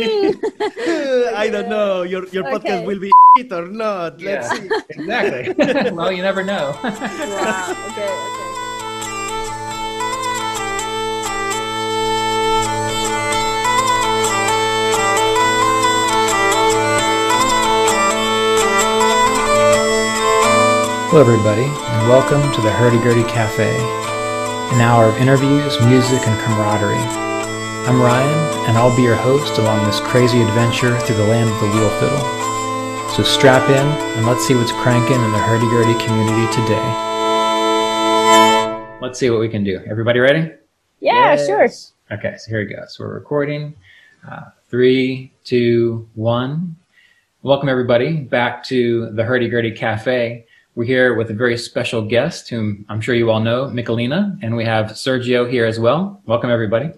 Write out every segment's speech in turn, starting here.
I don't know. Your your Okay. podcast will be or not. Let's see. exactly. well, you never know. wow. Okay. Okay. Hello, everybody, and welcome to the Hurdy Gurdy Cafe, an hour of interviews, music, and camaraderie. I'm Ryan, and I'll be your host along this crazy adventure through the land of the wheel fiddle. So strap in, and let's see what's cranking in the Hurdy Gurdy community today. Let's see what we can do. Everybody ready? Yeah. Sure. Okay, so here we go. So we're recording. Uh, three, two, one. Welcome everybody back to the Hurdy Gurdy Cafe. We're here with a very special guest, whom I'm sure you all know, Michalina, and we have Sergio here as well. Welcome everybody.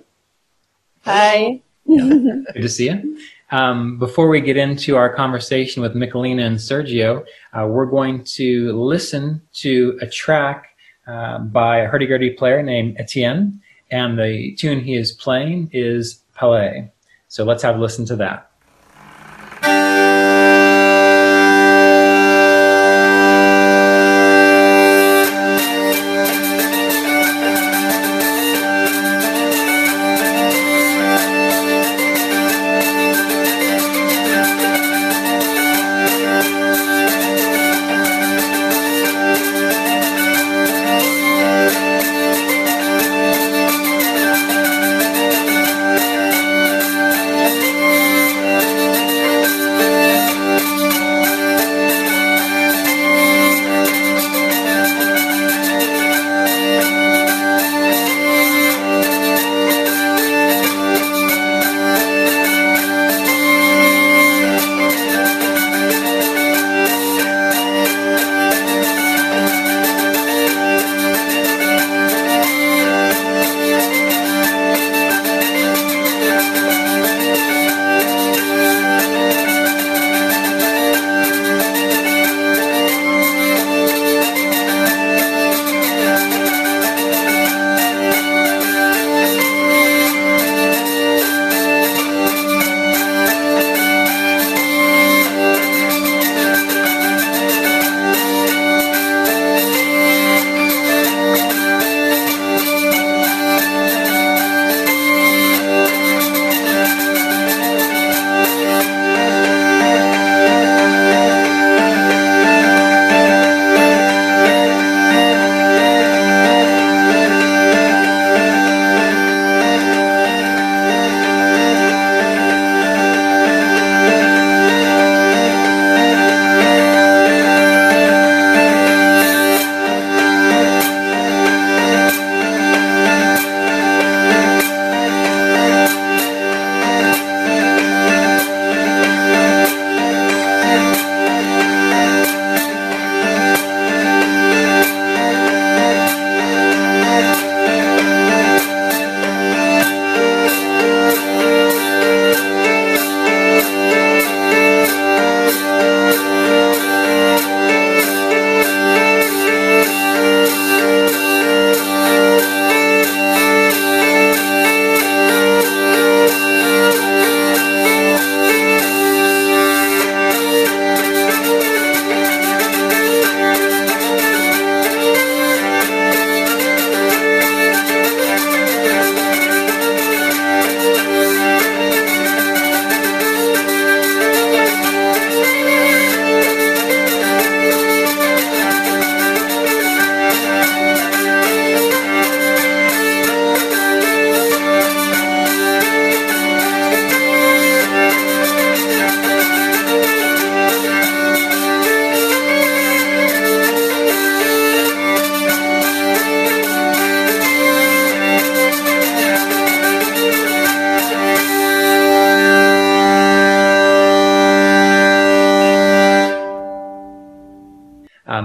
Hi. Good to see you. Um, before we get into our conversation with Michalina and Sergio, uh, we're going to listen to a track uh, by a hurdy-gurdy player named Etienne, and the tune he is playing is Palet. So let's have a listen to that.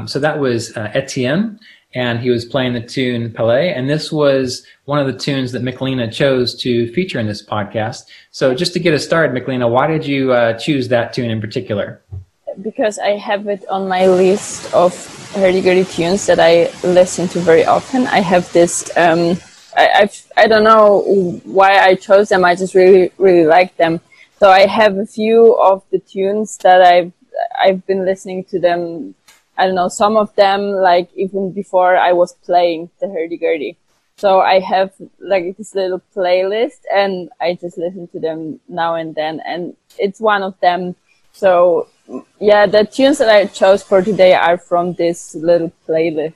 Um, so that was uh, Etienne, and he was playing the tune Palet, and this was one of the tunes that Michalina chose to feature in this podcast. So just to get us started, Michalina, why did you uh, choose that tune in particular? because I have it on my list of hurdy-gurdy tunes that I listen to very often. I have this. Um, I I've, I don't know why I chose them. I just really really like them. So I have a few of the tunes that I've I've been listening to them. I don't know some of them like even before I was playing the hurdy gurdy. So I have like this little playlist and I just listen to them now and then and it's one of them. So yeah, the tunes that I chose for today are from this little playlist.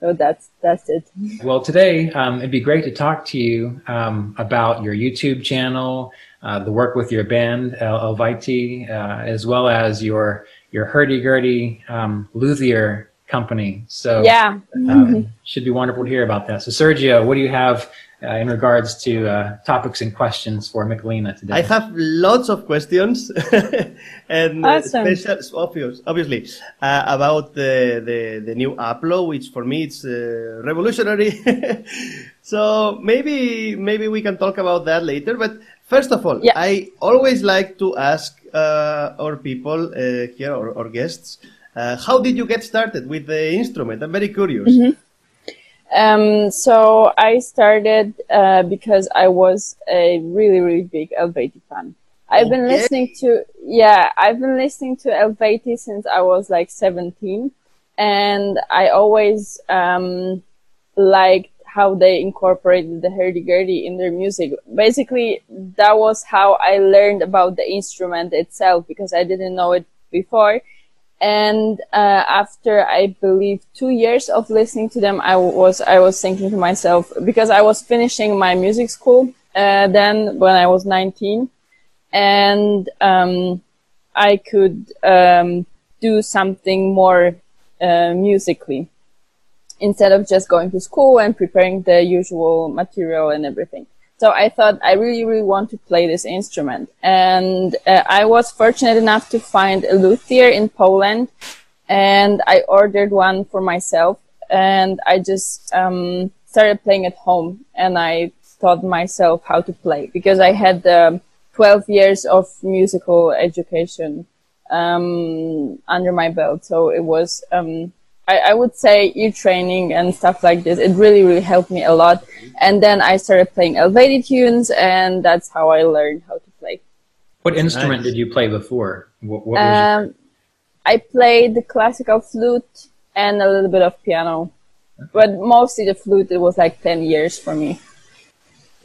So that's that's it. Well, today um, it'd be great to talk to you um, about your YouTube channel, uh, the work with your band El Eluveitie, uh, as well as your your hurdy gurdy um, luthier company. So yeah, um, should be wonderful to hear about that. So Sergio, what do you have uh, in regards to uh, topics and questions for Michalina today? I have lots of questions, and uh, Awesome. special, obvious, obviously, uh, about the, the the new Aplo, which for me it's uh, revolutionary. so maybe maybe we can talk about that later. But first of all, Yeah. I always like to ask uh, our people uh, here, or, or guests, uh, how did you get started with the instrument? I'm very curious. Mm-hmm. Um, so I started uh, because I was a really, really big Eluveitie fan. I've been Okay. listening to, yeah, I've been listening to Eluveitie since I was like 17. And I always um, liked how they incorporated the hurdy-gurdy in their music. Basically, that was how I learned about the instrument itself because I didn't know it before. And uh, after I believe two years of listening to them, I was I was thinking to myself because I was finishing my music school uh, then when I was 19, and um, I could um, do something more uh, musically instead of just going to school and preparing the usual material and everything. So I thought I really, really want to play this instrument. And uh, I was fortunate enough to find a luthier in Poland and I ordered one for myself and I just um, started playing at home and I taught myself how to play because I had um 12 years of musical education um, under my belt. So it was, um, I, I would say ear training and stuff like this. It really, really helped me a lot. And then I started playing Eluveitie tunes and that's how I learned how to play. what instrument Nice. did you play before? What, what was your- Um, I played the classical flute and a little bit of piano, but mostly the flute. It was like 10 years for me.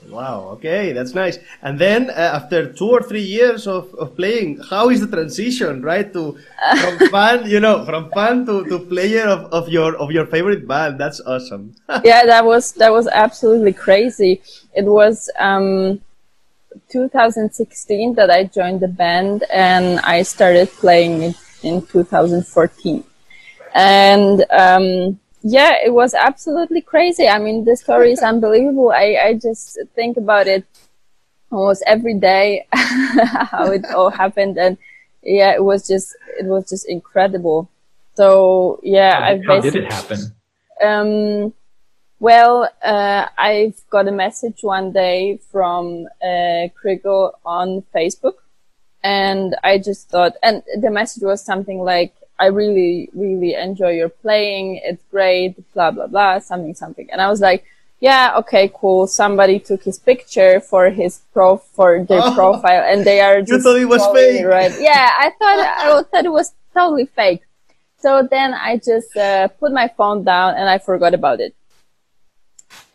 Wow. Okay, that's nice. And then uh, after two or three years of, of playing, how is the transition, right? To from fan, you know, from fan to, to player of, of your of your favorite band. That's awesome. yeah, that was that was absolutely crazy. It was um, 2016 that I joined the band, and I started playing it in 2014. And um, yeah, it was absolutely crazy. I mean, the story is unbelievable. I I just think about it almost every day how it all happened, and yeah, it was just it was just incredible. So yeah, how, I've did- how did it happen? um, well, uh, I've got a message one day from uh, Chrigel on Facebook, and I just thought, and the message was something like, "I really, really enjoy your playing. It's great." Blah blah blah, something something, and I was like, "Yeah, okay, cool." Somebody took his picture for his pro for their Oh. profile, and they are just thought it was fake. right. Yeah, I thought I thought it was totally fake. So then I just uh, put my phone down and I forgot about it.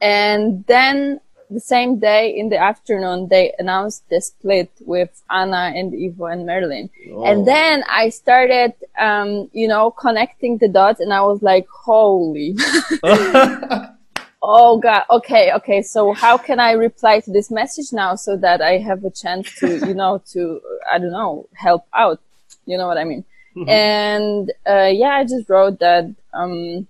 And then the same day in the afternoon, they announced the split with Anna and Ivo and Merlin. Oh. And then I started, um, you know, connecting the dots and I was like, holy, oh God, okay, okay. So how can I reply to this message now so that I have a chance to, you know, to, I don't know, help out? You know what I mean? and uh, yeah, I just wrote that um,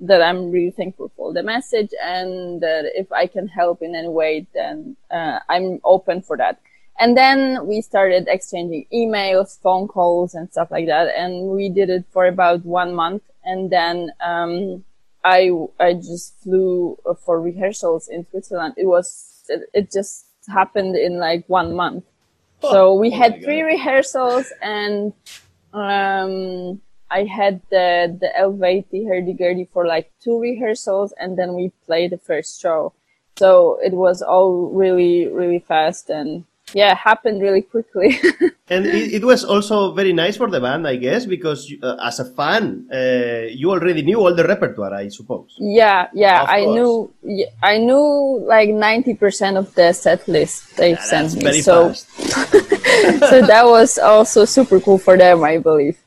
that I'm really thankful for the message, and that if I can help in any way, then uh, I'm open for that. And then we started exchanging emails, phone calls, and stuff like that. And we did it for about one month, and then um, I I just flew for rehearsals in Switzerland. It was it, it just happened in like one month. So we Oh had three rehearsals and um, I had the the Eluveitie hurdy gurdy for like two rehearsals, and then we played the first show. So it was all really really fast, and yeah, happened really quickly. and it, it, was also very nice for the band, I guess, because uh, as a fan, uh, you already knew all the repertoire, I suppose. Yeah, yeah, I knew, I knew like ninety percent of the set list they yeah, sent me. so, so that was also super cool for them, I believe.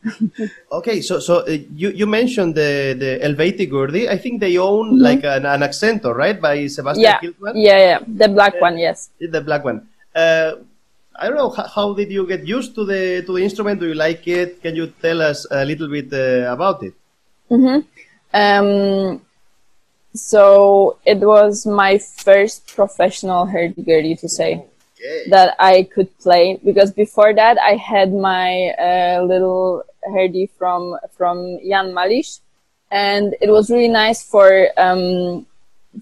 okay, so so uh, you you mentioned the the Eluveitie Gurdi. I think they own mm -hmm. like an, an Accento, right, by Sebastian yeah, Yeah, yeah, the black one, yes. The black one. Uh, I don't know how, how, did you get used to the to the instrument? Do you like it? Can you tell us a little bit uh, about it? Mm-hmm. Um, so it was my first professional hurdy-gurdy to say okay. that I could play because before that I had my uh, little hurdy from from Jan Malisz, and it was really nice for um,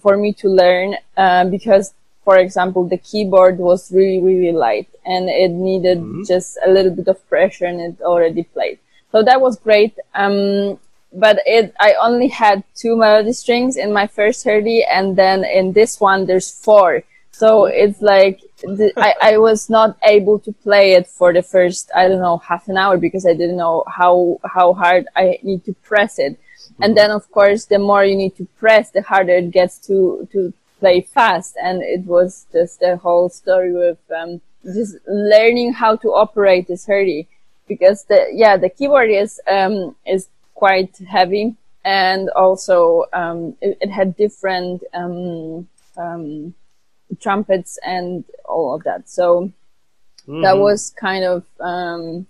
for me to learn uh, because for example, the keyboard was really, really light and it needed mm-hmm. just a little bit of pressure and it already played. So that was great. Um, but it, I only had two melody strings in my first hurdy and then in this one there's four. So it's like, the, I, I was not able to play it for the first, I don't know, half an hour because I didn't know how, how hard I need to press it. And mm-hmm. then of course, the more you need to press, the harder it gets to, to, play fast. And it was just a whole story with um, just learning how to operate this hurdy because the yeah the keyboard is um, is quite heavy and also um, it, it, had different um, um, trumpets and all of that. So mm-hmm. that was kind of um,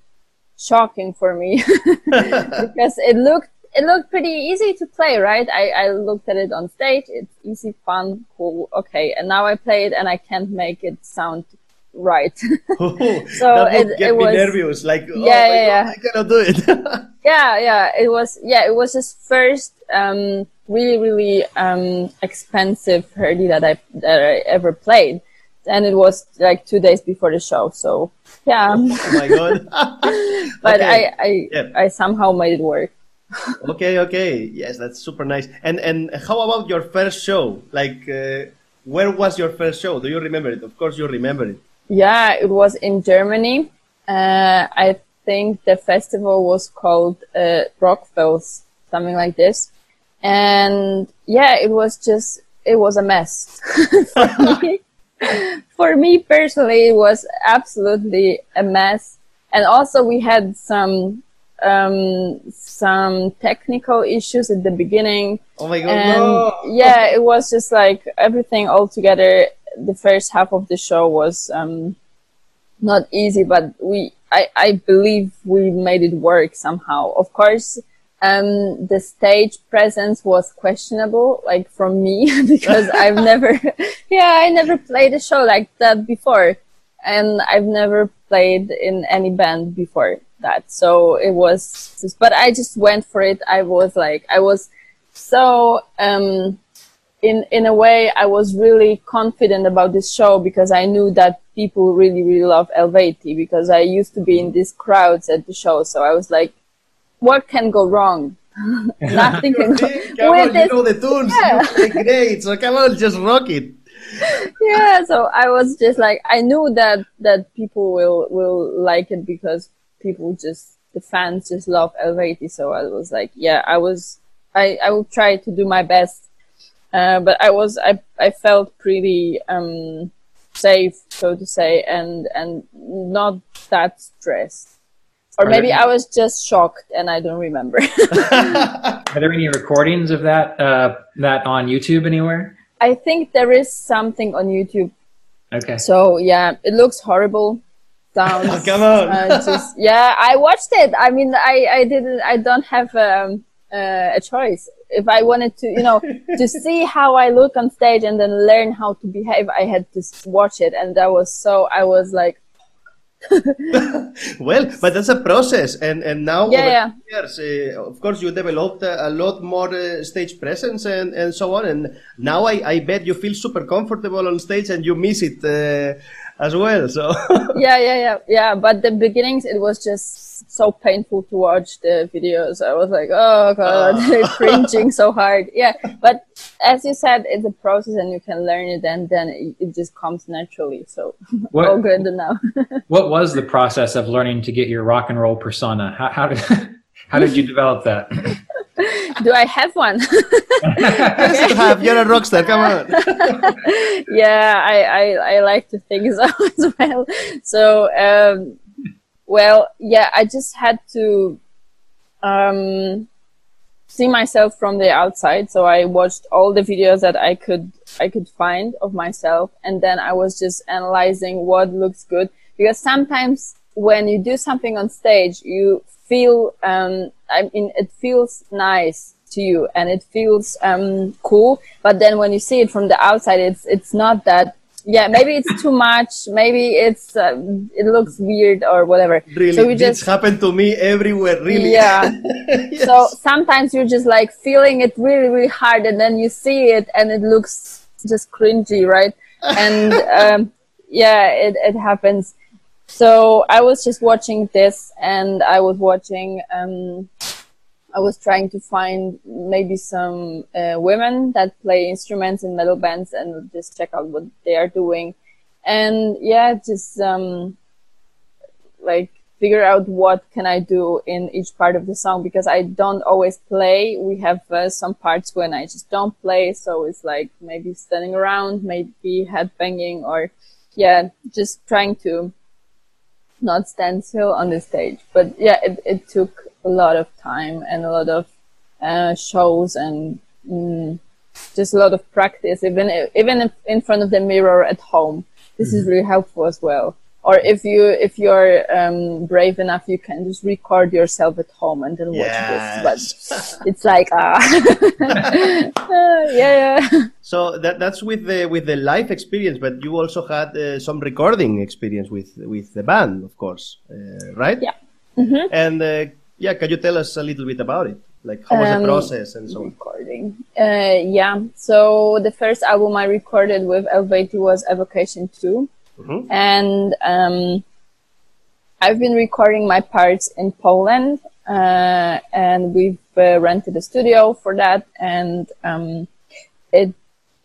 shocking for me because it looked it looked pretty easy to play, right? I, I looked at it on stage. It's easy, fun, cool. Okay. And now I play it and I can't make it sound right. oh, so it, get it me was, nervous. Like, oh yeah, yeah, yeah. God, I cannot do it. yeah, yeah. It was, yeah, it was his first, um, really, really, um, expensive hurdy that I, that I ever played. And it was like two days before the show. So yeah. oh my God. but okay. I, I, yeah. I somehow made it work okay, okay. Yes, that's super nice. And and how about your first show? Like, uh, where was your first show? Do you remember it? Of course, you remember it. Yeah, it was in Germany. Uh, I think the festival was called uh, Rockfels, something like this. And yeah, it was just it was a mess for me. for me personally, it was absolutely a mess. And also, we had some um, some technical issues at the beginning. Oh my god! And no. yeah, it was just like everything all together. The first half of the show was um, not easy, but we I, I believe we made it work somehow. Of course, um, the stage presence was questionable, like from me, because I've never, yeah, I never played a show like that before. And I've never played in any band before that. So it was, but I just went for it. I was like, I was so, um, in, in a way, I was really confident about this show because I knew that people really, really love Eluveitie because I used to be in these crowds at the show. So I was like, what can go wrong? Nothing can go come on, you know the tunes. Yeah. You play great. So come on, just rock it. yeah, so I was just like I knew that that people will will like it because people just the fans just love Eluveitie. So I was like, yeah, I was, I, I will try to do my best. Uh, but I was, I, I felt pretty, um, safe, so to say, and, and not that stressed. Or maybe I was just shocked and I don't remember. Are there any recordings of that, uh, that on YouTube anywhere? I think there is something on YouTube. Okay. So yeah, it looks horrible sounds. Oh, come on. uh, just, yeah, I watched it. I mean, I, I didn't, I don't have um, uh, a choice. If I wanted to, you know, to see how I look on stage and then learn how to behave, I had to watch it. And that was so, I was like, well, but that's a process, and and now yeah, yeah. years, uh, of course, you developed a, a lot more uh, stage presence and and so on. And now I, I bet you feel super comfortable on stage, and you miss it uh, as well. So yeah, yeah, yeah, yeah. But the beginnings, it was just so painful to watch the videos. I was like, oh god, they're ah. cringing so hard. Yeah, but as you said, it's a process, and you can learn it, and then it, it just comes naturally. So What- all good now. What was the process of learning to get your rock and roll persona? How, how did how did you develop that? Do I have one? yes, you have. You're a rock star. Come on. yeah, I, I, I like to think so as well. So, um, well, yeah, I just had to um, see myself from the outside. So I watched all the videos that I could I could find of myself, and then I was just analyzing what looks good. Because sometimes when you do something on stage, you feel um, I mean it feels nice to you and it feels um, cool. But then when you see it from the outside, it's it's not that. Yeah, maybe it's too much. Maybe it's uh, it looks weird or whatever. Really, so this just happened to me everywhere. Really. yeah. Yes. So sometimes you're just like feeling it really, really hard, and then you see it, and it looks just cringy, right? And um, yeah, it it happens. So I was just watching this, and I was watching. Um, I was trying to find maybe some uh, women that play instruments in metal bands, and just check out what they are doing. And yeah, just um, like figure out what can I do in each part of the song because I don't always play. We have uh, some parts when I just don't play, so it's like maybe standing around, maybe headbanging, or yeah, just trying to not stand still on the stage. But yeah, it, it took a lot of time and a lot of uh, shows and mm, just a lot of practice, even even in front of the mirror at home. This is really helpful as well. Or if you if you're um, brave enough, you can just record yourself at home and then watch Yes. this. But it's like ah, Uh, yeah, yeah. So that that's with the with the live experience, but you also had uh, some recording experience with with the band, of course, uh, right? Yeah. Mm-hmm. And uh, yeah, can you tell us a little bit about it? Like how was Um, the process and so on? recording. Uh, yeah. So the first album I recorded with Eluveitie was Evocation 2. Mhm. And um, I've been recording my parts in Poland. Uh, and we've uh, rented a studio for that. And um, it,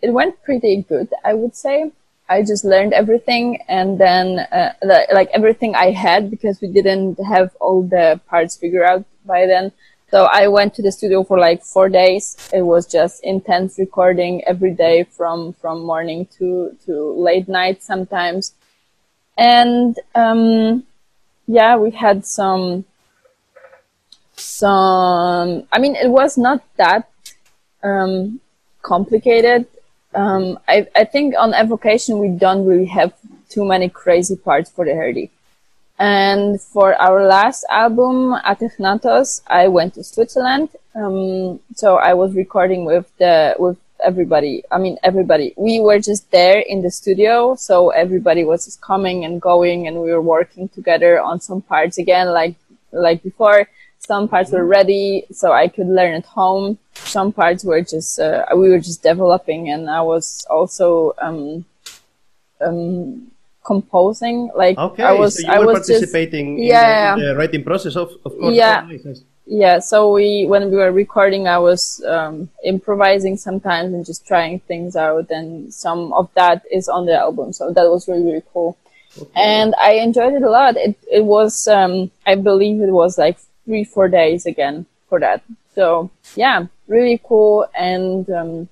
it went pretty good, I would say. I just learned everything and then uh, the, like everything I had because we didn't have all the parts figured out by then. So I went to the studio for like four days. It was just intense recording every day from, from morning to, to late night sometimes. And, um, yeah, we had some, some, I mean, it was not that, um, complicated. Um, I, I think on Evocation, we don't really have too many crazy parts for the Hurdy. And for our last album, Ategnatos, I went to Switzerland. Um, so I was recording with the, with everybody. I mean, everybody. We were just there in the studio. So everybody was just coming and going and we were working together on some parts again, like, like before. Some parts were ready, so I could learn at home. Some parts were just, uh, we were just developing and I was also, um, um, composing. Like Okay, I was, so I was just, participating Yeah. in, the, in the writing process, of, of course. Yeah. Yeah. So we, when we were recording, I was um, improvising sometimes and just trying things out, and some of that is on the album. So that was really really cool, and I enjoyed it a lot. It it was, um, I believe, it was like three four days again for that. So yeah, really cool and. Um,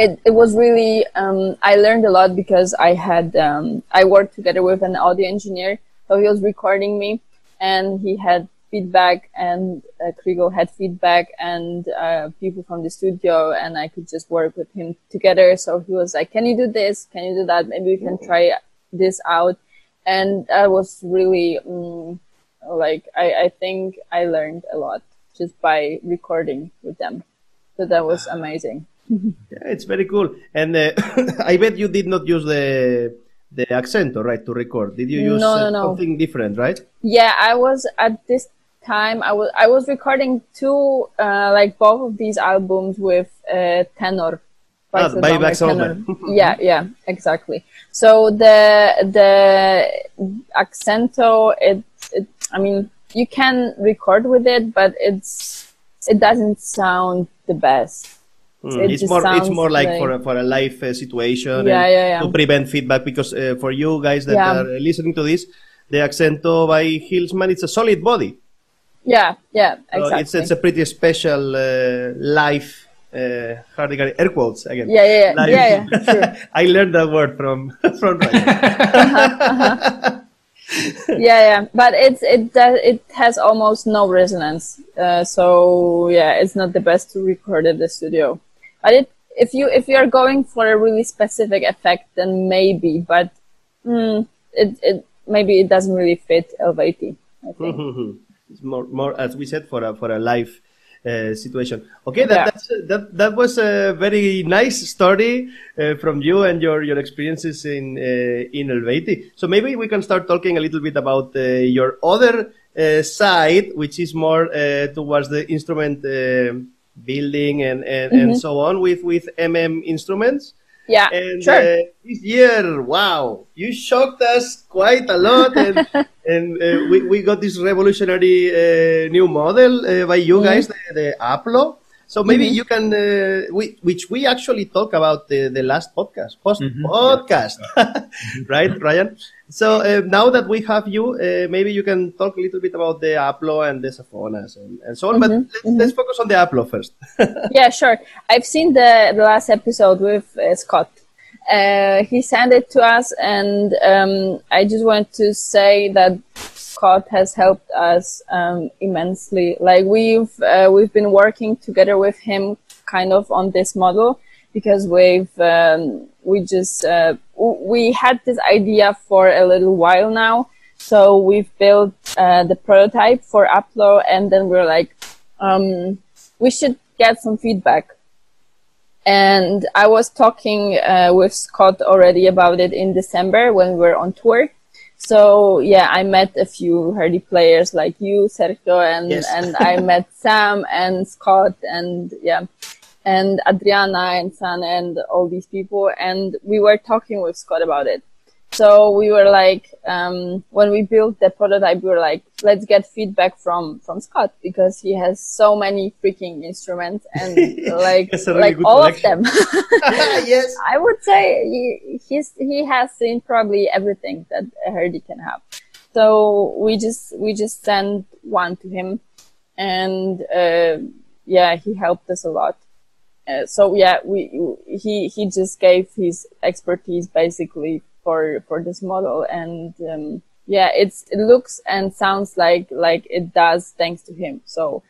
it, it was really um, I learned a lot because I had um, I worked together with an audio engineer, so he was recording me, and he had feedback, and uh, Chrigel had feedback, and uh, people from the studio, and I could just work with him together. So he was like, "Can you do this? Can you do that? Maybe we can try this out," and that was really um, like I, I think I learned a lot just by recording with them. So that was amazing. Yeah, it's very cool. And uh, I bet you did not use the the accento, right, to record. Did you use No, uh, no, no. something different, right? Yeah, I was at this time. I was I was recording two, uh, like both of these albums with uh, tenor, Ah, by Max Cannon. Yeah, yeah, exactly. So the the accento, it, it, I mean, you can record with it, but it's it doesn't sound the best. Mm, It it's more it's more like, like- for a, for a live uh, situation Yeah, and yeah, yeah. to prevent feedback because uh, for you guys that Yeah. are listening to this the accento by Hilsmann it's a solid body Yeah, yeah, So exactly. it's it's a pretty special uh, live uh, hardigan air quotes again yeah, yeah, yeah, Live- yeah, yeah, sure. I learned that word from from Ryan. yeah, yeah, but it's it does it has almost no resonance. Uh, so yeah, it's not the best to record at the studio. But it if you if you are going for a really specific effect, then maybe. But mm, it it maybe it doesn't really fit Eluveitie. I think. it's more more as we said for a for a live uh, situation. Okay, that Yeah. that's, that that was a very nice story uh, from you and your your experiences in uh, in Eluveitie. So maybe we can start talking a little bit about uh, your other uh, side, which is more uh, towards the instrument uh, building and and, and so on with with MM instruments. Yeah, And sure. uh, this year, wow, you shocked us quite a lot, and and uh, we, we got this revolutionary uh, new model uh, by you guys, the, the Aplo. So maybe you can, uh, we, which we actually talk about the, the last podcast, post podcast, right, Ryan? So uh, now that we have you, uh, maybe you can talk a little bit about the Aplo and the Saphonas and, and so on. But let's, let's focus on the Aplo first. yeah, sure. I've seen the, the last episode with uh, Scott. Uh, he sent it to us, and um, I just want to say that Scott has helped us um, immensely. Like we've uh, we've been working together with him, kind of on this model, because we've um, we just uh, we had this idea for a little while now. So we've built uh, the prototype for Aplo, and then we're like, um, we should get some feedback. And I was talking uh, with Scott already about it in December when we were on tour. So yeah, I met a few Hurdy players like you, Sergio, and Yes. and I met Sam and Scott and yeah, and Adriana and San and all these people, and we were talking with Scott about it. So we were like, um, when we built the prototype, we were like, let's get feedback from from Scott because he has so many freaking instruments and like really like all collection. of them. yes. I would say he, he's he has seen probably everything that a Hurdy can have. So we just we just sent one to him, and uh, yeah, he helped us a lot. Uh, so yeah, we he he just gave his expertise basically for for this model, and um, yeah, it's it looks and sounds like like it does thanks to him. So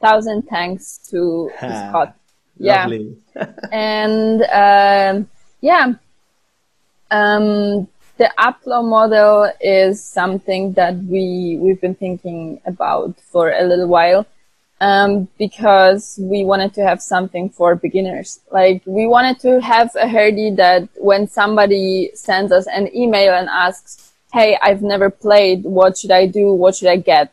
thousand thanks to Scott. Yeah and um, yeah, um, the Aplo model is something that we we've been thinking about for a little while um, because we wanted to have something for beginners. Like we wanted to have a Hurdy that when somebody sends us an email and asks, "Hey, I've never played. What should I do? What should I get?"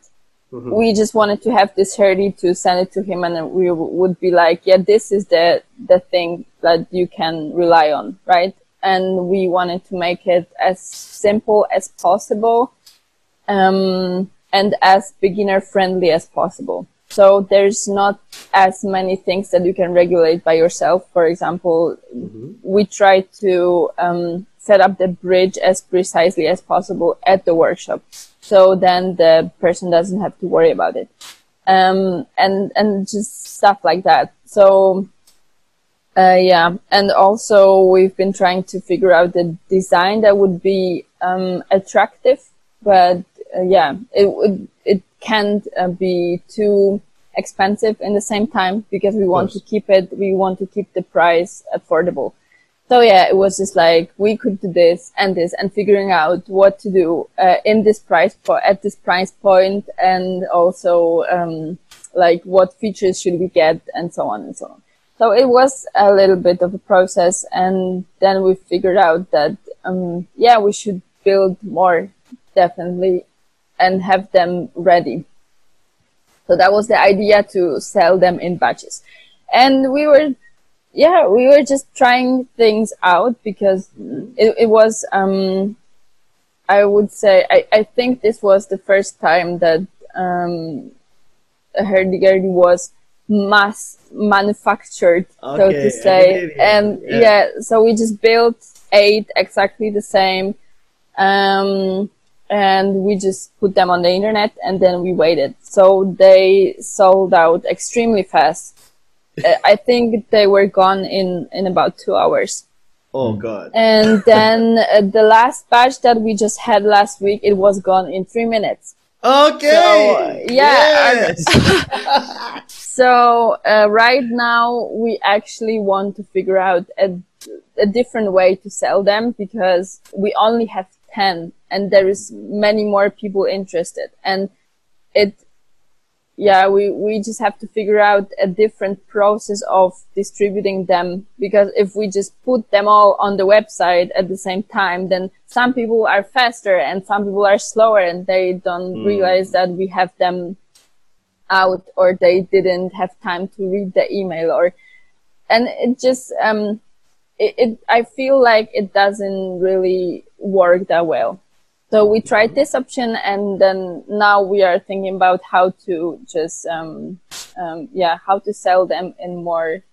we just wanted to have this Hurdy to send it to him and we would be like, yeah, this is the, the thing that you can rely on, right? And we wanted to make it as simple as possible, um, and as beginner friendly as possible. So there's not as many things that you can regulate by yourself. For example, we try to um, set up the bridge as precisely as possible at the workshop. So then the person doesn't have to worry about it. Um, and, and just stuff like that. So, uh, yeah. And also we've been trying to figure out the design that would be, um, attractive, but uh, yeah, it would, it can't uh, be too expensive in the same time because we want to keep it, we want to keep the price affordable. So yeah, it was just like we could do this and this and figuring out what to do uh, in this price po- at this price point and also um, like what features should we get and so on and so on. So it was a little bit of a process and then we figured out that um, yeah, we should build more definitely and have them ready. So that was the idea to sell them in batches. And we were yeah, we were just trying things out because it, it was, um, I would say, I, I think this was the first time that um, hurdy-gurdy was mass manufactured, so to say. And yeah. yeah. so we just built eight exactly the same. Um, and we just put them on the internet and then we waited. So they sold out extremely fast. Uh, I think they were gone in, in about two hours. Oh God. And then uh, the last batch that we just had last week, it was gone in three minutes. Okay. So, yeah, Yes. So uh, right now we actually want to figure out a, a different way to sell them because we only have 10 and there is many more people interested. And it yeah we we just have to figure out a different process of distributing them because if we just put them all on the website at the same time then some people are faster and some people are slower and they don't realize that we have them out or they didn't have time to read the email or and it just um it, it i feel like it doesn't really work that well so we tried this option and then now we are thinking about how to just um um yeah how to sell them in more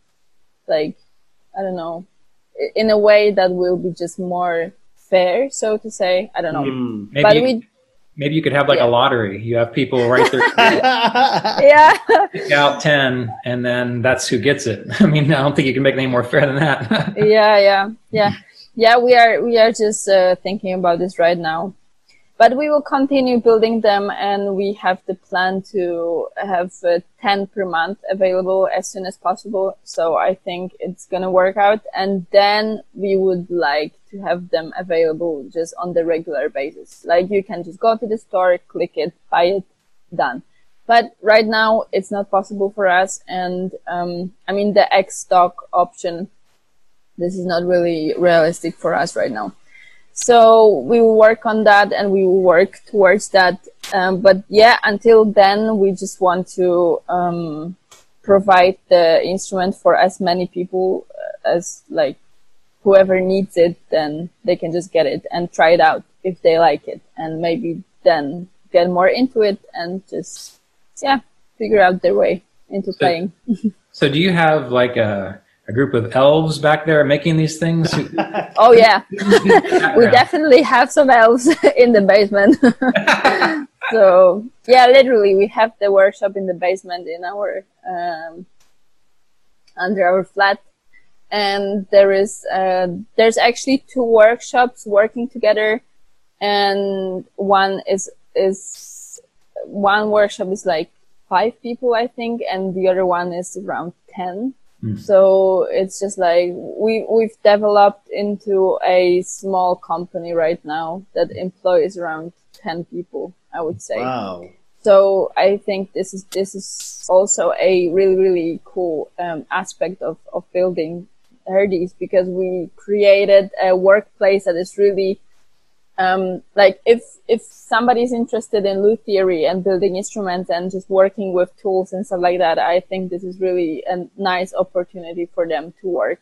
like i don't know in a way that will be just more fair so to say i don't know Hmm. Maybe but you, we maybe you could have like Yeah. a lottery. You have people write their yeah pick out ten, and then that's who gets it. I mean, I don't think you can make it any more fair than that. yeah yeah yeah yeah we are we are just uh, thinking about this right now but we will continue building them and we have the plan to have uh, 10 per month available as soon as possible. So i think it's going to work out. And then we would like to have them available just on the regular basis. Like you can just go to the store click it buy it done. But right now it's not possible for us. And um, i mean the x stock option this is not really realistic for us right now. So we will work on that and we will work towards that. Um, but yeah, until then, we just want to um, provide the instrument for as many people uh, as like whoever needs it, then they can just get it and try it out if they like it, and maybe then get more into it and just yeah figure out their way into playing. so, do you have like a a group of elves back there making these things? Oh yeah, we definitely have some elves in the basement. so yeah, literally, we have the workshop in the basement in our um, under our flat, and there is uh, there's actually two workshops working together, and one is is one workshop is like five people, I think, and the other one is around ten. So it's just like we we've developed into a small company right now that employs around ten people. I would say. wow. So I think this is this is also a really really cool um, aspect of of building Hurdies because we created a workplace that is really um, like if if somebody is interested in lutherie and building instruments and just working with tools and stuff like that, I think this is really a nice opportunity for them to work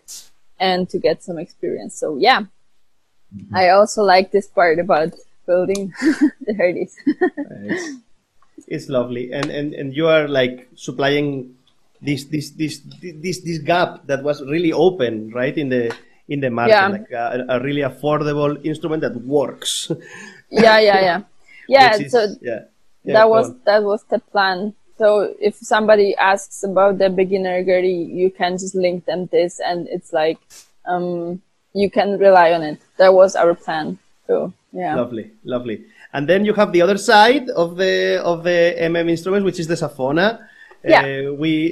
and to get some experience. So yeah, I also like this part about building the Hurdies. it's, it's lovely and, and and you are like supplying this this this this this gap that was really open right in the in the market Yeah. like a, a really affordable instrument that works yeah, yeah, yeah, yeah. Is- so yeah, Yeah, that was on. that was the plan. So if somebody asks about the beginner Gurdy, you can just link them this, and it's like um, you can rely on it. That was our plan. So yeah, lovely lovely and then you have the other side of the of the mm instruments which is the Saphona Yeah. uh, we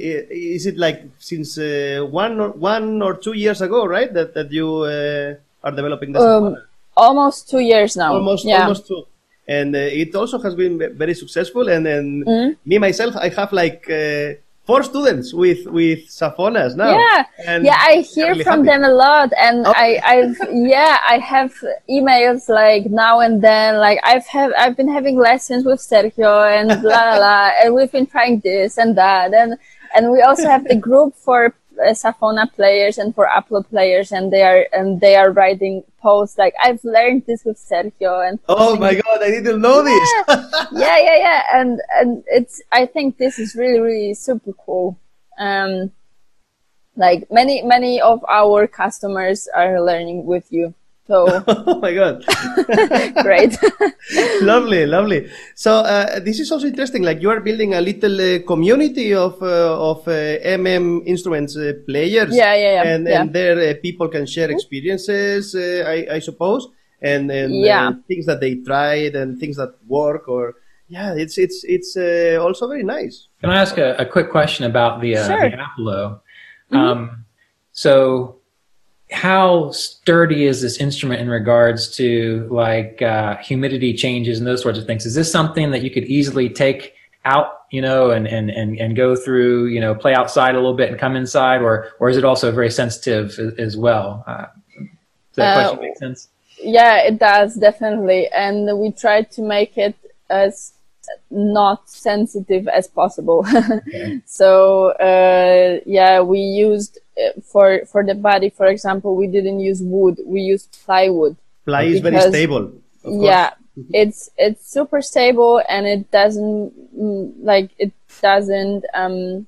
is it like since uh, one or one or two years ago right that that you uh, are developing the um, almost two years now. almost yeah. almost two and uh, it also has been very successful and then Mm-hmm. me myself i have like uh, four students with with Saphonas now Yeah, and yeah, I hear really from happy. them a lot, and Oh. I, I've, yeah, I have emails like now and then. Like I've have, I've been having lessons with Sergio and blah blah, blah and we've been trying this and that, and and we also have the group for Saphona players and for Aplo players, and they are and they are writing posts like I've learned this with Sergio and Oh my god, I didn't know this. yeah, yeah, yeah, and and it's I think this is really really super cool. Um, like many many of our customers are learning with you, so oh my god. great. lovely, lovely. So uh, this is also interesting. Like you are building a little uh, community of uh, of uh, MM instruments uh, players. Yeah, yeah, yeah, And, yeah. Mm-hmm. and there uh, people can share experiences, uh, I, I suppose, and and Yeah. uh, things that they tried and things that work. Or yeah, it's it's it's uh, also very nice. Can I ask a, a quick question about the, uh, Sure. the Aplo? Um, so, how sturdy is this instrument in regards to like uh, humidity changes and those sorts of things? Is this something that you could easily take out, you know, and, and, and, and go through, you know, play outside a little bit and come inside, or or is it also very sensitive as, well? Uh, does that Uh, question make sense? Yeah, it does definitely, and we try to make it as not sensitive as possible. so uh, yeah, we used for for the body, for example, we didn't use wood. We used plywood. Ply is very stable. of course. yeah, it's it's super stable, and it doesn't mm, like it doesn't um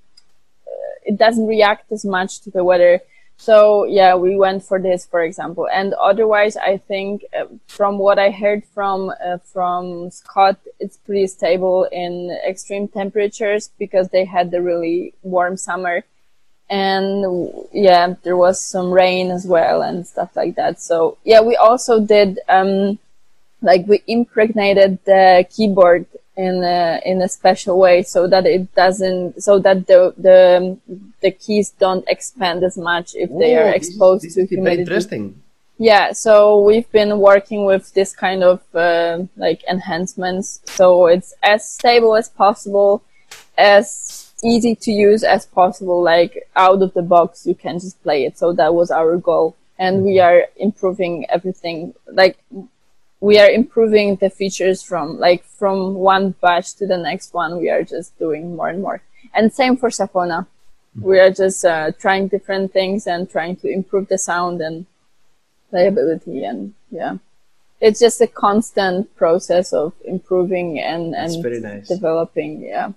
it doesn't react as much to the weather. So yeah, we went for this, for example. And otherwise, I think uh, from what I heard from uh, from Scott, it's pretty stable in extreme temperatures because they had the really warm summer, and yeah, there was some rain as well and stuff like that. So yeah, we also did um, like we impregnated the keyboard in a, in a special way so that it doesn't so that the the the keys don't expand as much if they Oh, are exposed this to humidity. interesting. Yeah, so we've been working with this kind of uh, like enhancements, so it's as stable as possible, as easy to use as possible. Like out of the box, you can just play it. So that was our goal, and we are improving everything. Like we are improving the features from like from one batch to the next one. We are just doing more and more, and same for Saphona. We are just uh, trying different things and trying to improve the sound and playability and yeah it's just a constant process of improving and and nice. developing yeah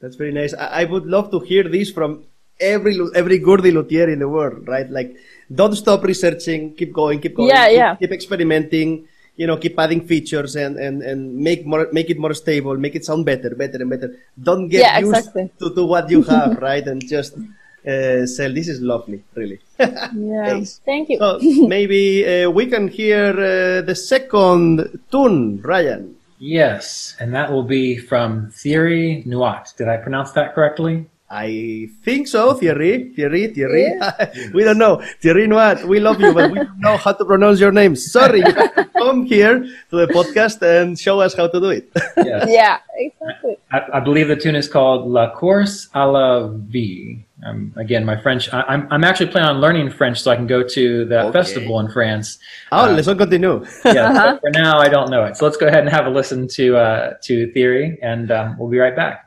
That's very nice. I, I would love to hear this from every every Gurdy luthier in the world, right? Like, don't stop researching, keep going, keep going, Yeah, keep, yeah. keep experimenting. You know, keep adding features and, and, and make more make it more stable, make it sound better, better and better. Don't get Yeah, used exactly. to, to what you have, right? And just uh, sell. This is lovely, really. yeah thank you so maybe uh, we can hear uh, the second tune, Ryan. Yes, and that will be from Thierry Nout. Did I pronounce that correctly? I think so, Thierry. Thierry, Thierry. we don't know. Thierry Nout, we love you, but we don't know how to pronounce your name. Sorry, you have to come here to the podcast and show us how to do it. Yes. yeah exactly I, I believe the tune is called La Course à la Vie. Um, again, my French, I, I'm, I'm actually planning on learning French so I can go to the Okay. festival in France. oh, Uh, let's continue. yeah, but for now, I don't know it. So let's go ahead and have a listen to, uh, to Thierry, and um, we'll be right back.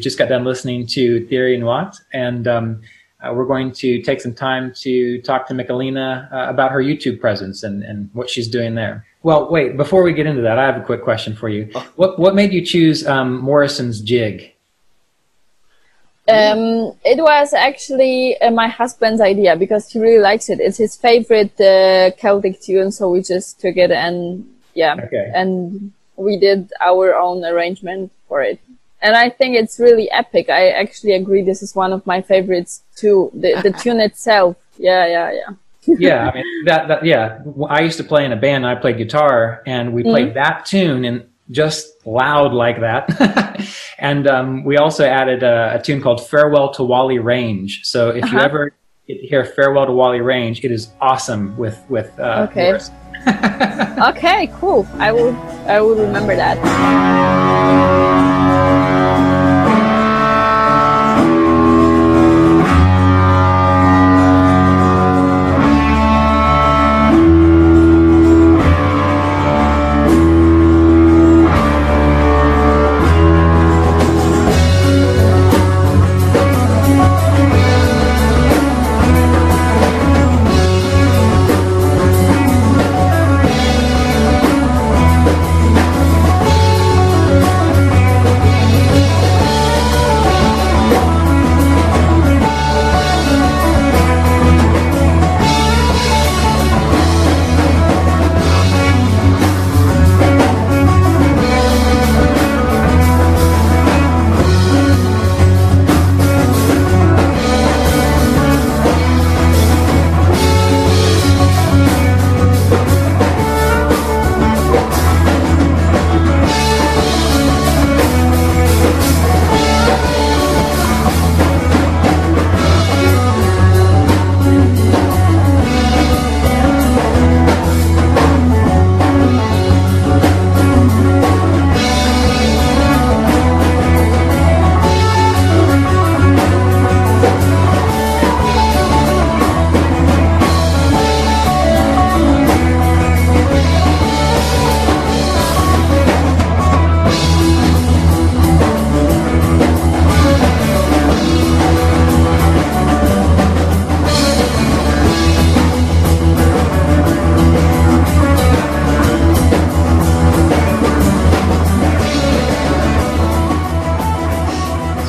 Just got done listening to Thierry Nout, and um, uh, we're going to take some time to talk to Michalina uh, about her YouTube presence and, and what she's doing there. Well, wait, before we get into that, I have a quick question for you. What, what made you choose um, Morrison's Jig? Um, it was actually uh, my husband's idea because he really likes it. It's his favorite uh, Celtic tune, so we just took it and yeah, Okay. and we did our own arrangement for it. And I think it's really epic. I actually agree. This is one of my favorites too. The the tune itself. Yeah, yeah, yeah. yeah, I mean that, that. Yeah, I used to play in a band. I played guitar, and we played that tune and just loud like that. and um, we also added a, a tune called "Farewell to Whalley Range." So if you Uh-huh. ever hear "Farewell to Whalley Range," it is awesome with with uh, Okay. Okay, cool. I will I will remember that.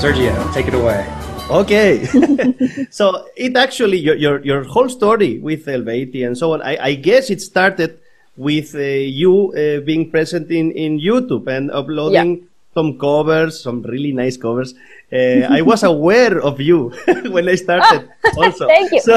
Sergio, take it away. Okay. so it actually your, your your whole story with Eluveitie and so on. I, I guess it started with uh, you uh, being present in, in YouTube and uploading some covers, some really nice covers. Uh, I was aware of you when I started. also, Thank you. So,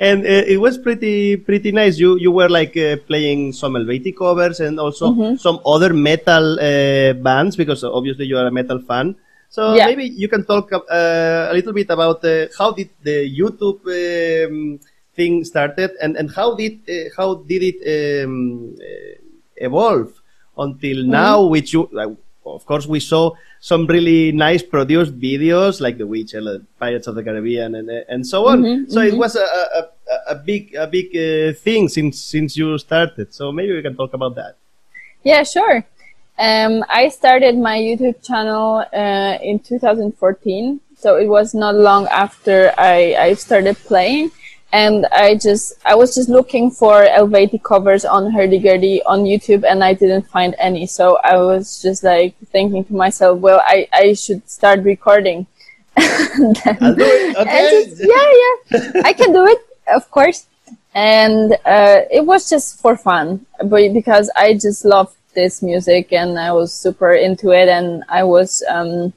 and uh, it was pretty pretty nice. You you were like uh, playing some Eluveitie covers and also Mm-hmm. some other metal uh, bands because obviously you are a metal fan. So Yeah. maybe you can talk uh, a little bit about uh, how did the YouTube um, thing started and, and how did uh, how did it um, uh, evolve until now? Which you, like, of course, we saw some really nice produced videos like The Witcher, Pirates of the Caribbean, and uh, and so on. so it was a a, a, a big a big uh, thing since since you started. So maybe we can talk about that. Yeah, sure. Um, I started my YouTube channel uh, in 2014, so it was not long after I, I started playing, and I just I was just looking for Eluveitie covers on Hurdy-Gurdy on YouTube, and I didn't find any. So I was just like thinking to myself, well, I, I should start recording. Then- I'll do it. Okay. just- yeah, yeah, I can do it, of course. And uh, it was just for fun, but because I just loved this music and I was super into it, and I was um,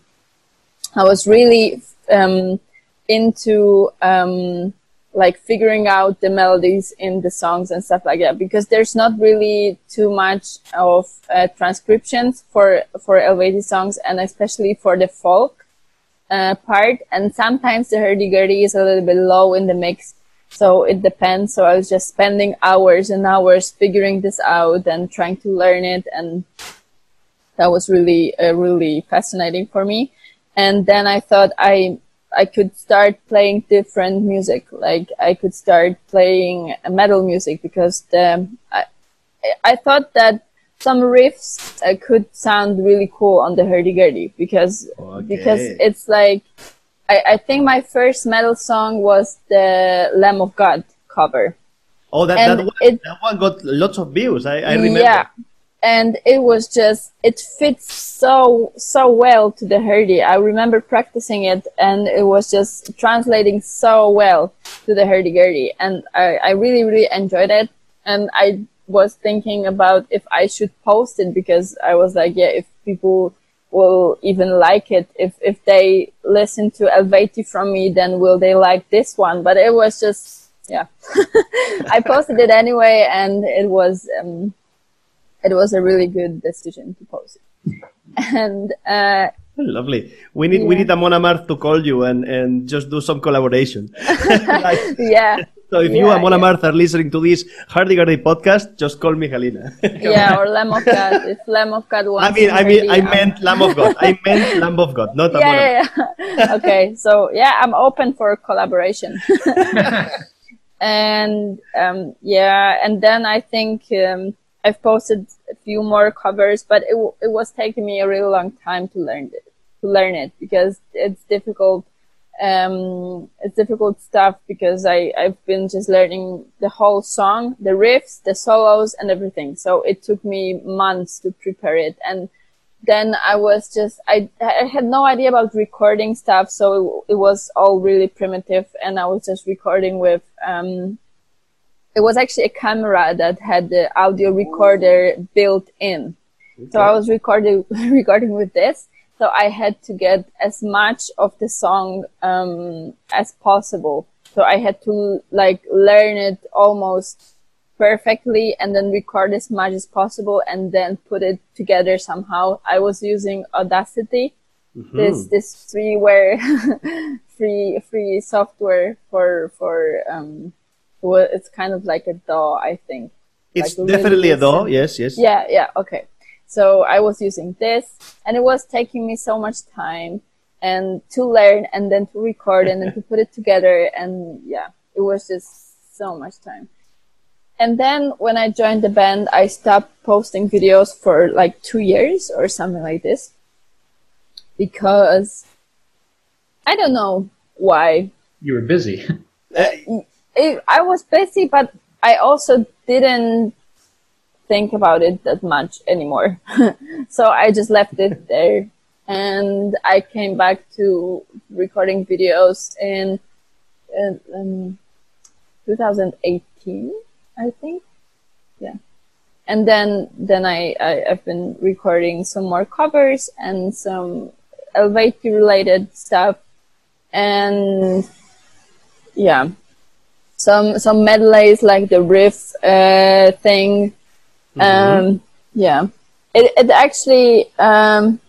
I was really um, into um, like figuring out the melodies in the songs and stuff like that because there's not really too much of uh, transcriptions for for Eluveitie songs and especially for the folk uh, part. And sometimes the hurdy-gurdy is a little bit low in the mix so it depends. So i was just spending hours and hours figuring this out and trying to learn it and that was really uh, really fascinating for me. And then i thought i i could start playing different music. Like i could start playing metal music because the i, I thought that some riffs uh, could sound really cool on the hurdy-gurdy because Okay. because it's like I, I think my first metal song was the Lamb of God cover. Oh, that, And that, one, it- that one got lots of views. I, I remember. Yeah. And it was just it fits so so well to the hurdy. I remember practicing it and it was just translating so well to the hurdy-gurdy and I, I really really enjoyed it and I was thinking about if I should post it because I was like yeah if people will even like it. If if they listen to Eluveitie from me then will they like this one? But it was just yeah. I posted it anyway and it was um it was a really good decision to post it. And uh Lovely. We need we need Amon Amarth to call you and, and just do some collaboration. Like, yeah so if you and Mon yeah. Amarth are listening to this Hurdy Gurdy podcast, just call me Helena. yeah or Lamb of God if Lamb of God wants I mean, I mean, I meant Lamb of God. I meant Lamb of God, not a yeah, yeah, yeah. okay so yeah i'm open for collaboration and um, yeah and then i think um, i've posted a few more covers but it, w- it was taking me a really long time to learn it to learn it because it's difficult um, it's difficult stuff because I, I've been just learning the whole song, the riffs, the solos and everything. So it took me months to prepare it. And then I was just, I, I had no idea about recording stuff. So it, it was all really primitive and I was just recording with, um, it was actually a camera that had the audio recorder built in. So I was recording, recording with this. So I had to get as much of the song, um, as possible. So I had to like learn it almost perfectly and then record as much as possible and then put it together somehow. I was using Audacity, this, this freeware, free, free software for, for, um, well, it's kind of like a DAW, I think. It's Like, definitely a DAW. Yes, yes. Yeah, yeah, okay. So I was using this and it was taking me so much time and to learn and then to record and then to put it together and yeah, it was just so much time. And then when I joined the band, I stopped posting videos for like two years or something like this because I don't know why You were busy. I was busy, but I also didn't think about it that much anymore. so I just left it there. And I came back to recording videos in, in, in 2018, I think. Yeah. And then, then I, I, I've been recording some more covers and some Eluveitie related stuff. And yeah, some some medleys like the riff uh, thing. Um, yeah, it it actually um,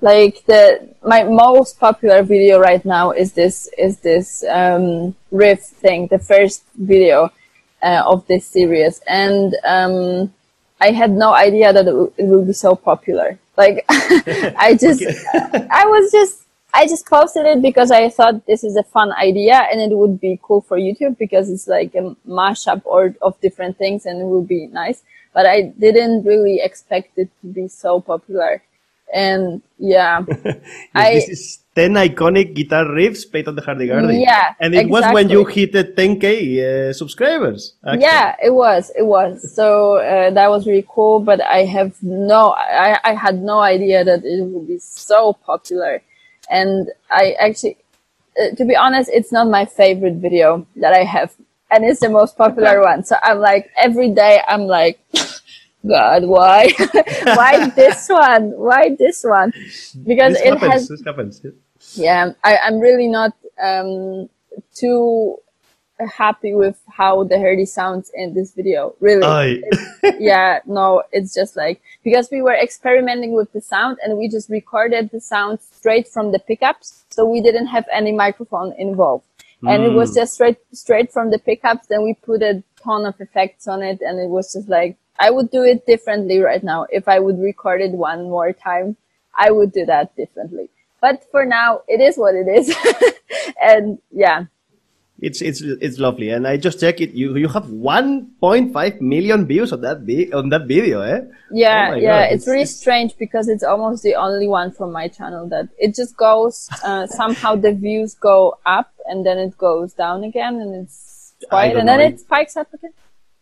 like the my most popular video right now is this is this um, riff thing, the first video uh, of this series, and um, I had no idea that it, w- it will be so popular. Like I just I was just I just posted it because I thought this is a fun idea and it would be cool for YouTube because it's like a mashup or of different things and it will be nice. But I didn't really expect it to be so popular. And yeah, Yes, I- this is 10 iconic guitar riffs played on the Hurdy. Yeah, And it was when you hit the 10k uh, subscribers. actually. yeah, it was, it was. So uh, that was really cool. But I have no, I, I had no idea that it would be so popular. And I actually, uh, to be honest, it's not my favorite video that I have, and it's the most popular one. So I'm like every day, I'm like, God, why, why this one? Why this one? Because This it happens. has This happens. yeah I, i'm really not um too happy with how the hurdy sounds in this video really yeah no it's just like because we were experimenting with the sound and we just recorded the sound straight from the pickups so we didn't have any microphone involved and it was mm. just straight straight from the pickups then we put a ton of effects on it and it was just like i would do it differently right now. If i would record it one more time i would do that differently. But for now it is what it is. And yeah it's it's it's lovely, and I just check it. You you have 1.5 million views on that vi- on that video, eh? Yeah, Oh yeah, God, it's, really strange because it's almost the only one from my channel that it just goes uh, somehow the views go up and then it goes down again and it's quiet and then it spikes up again.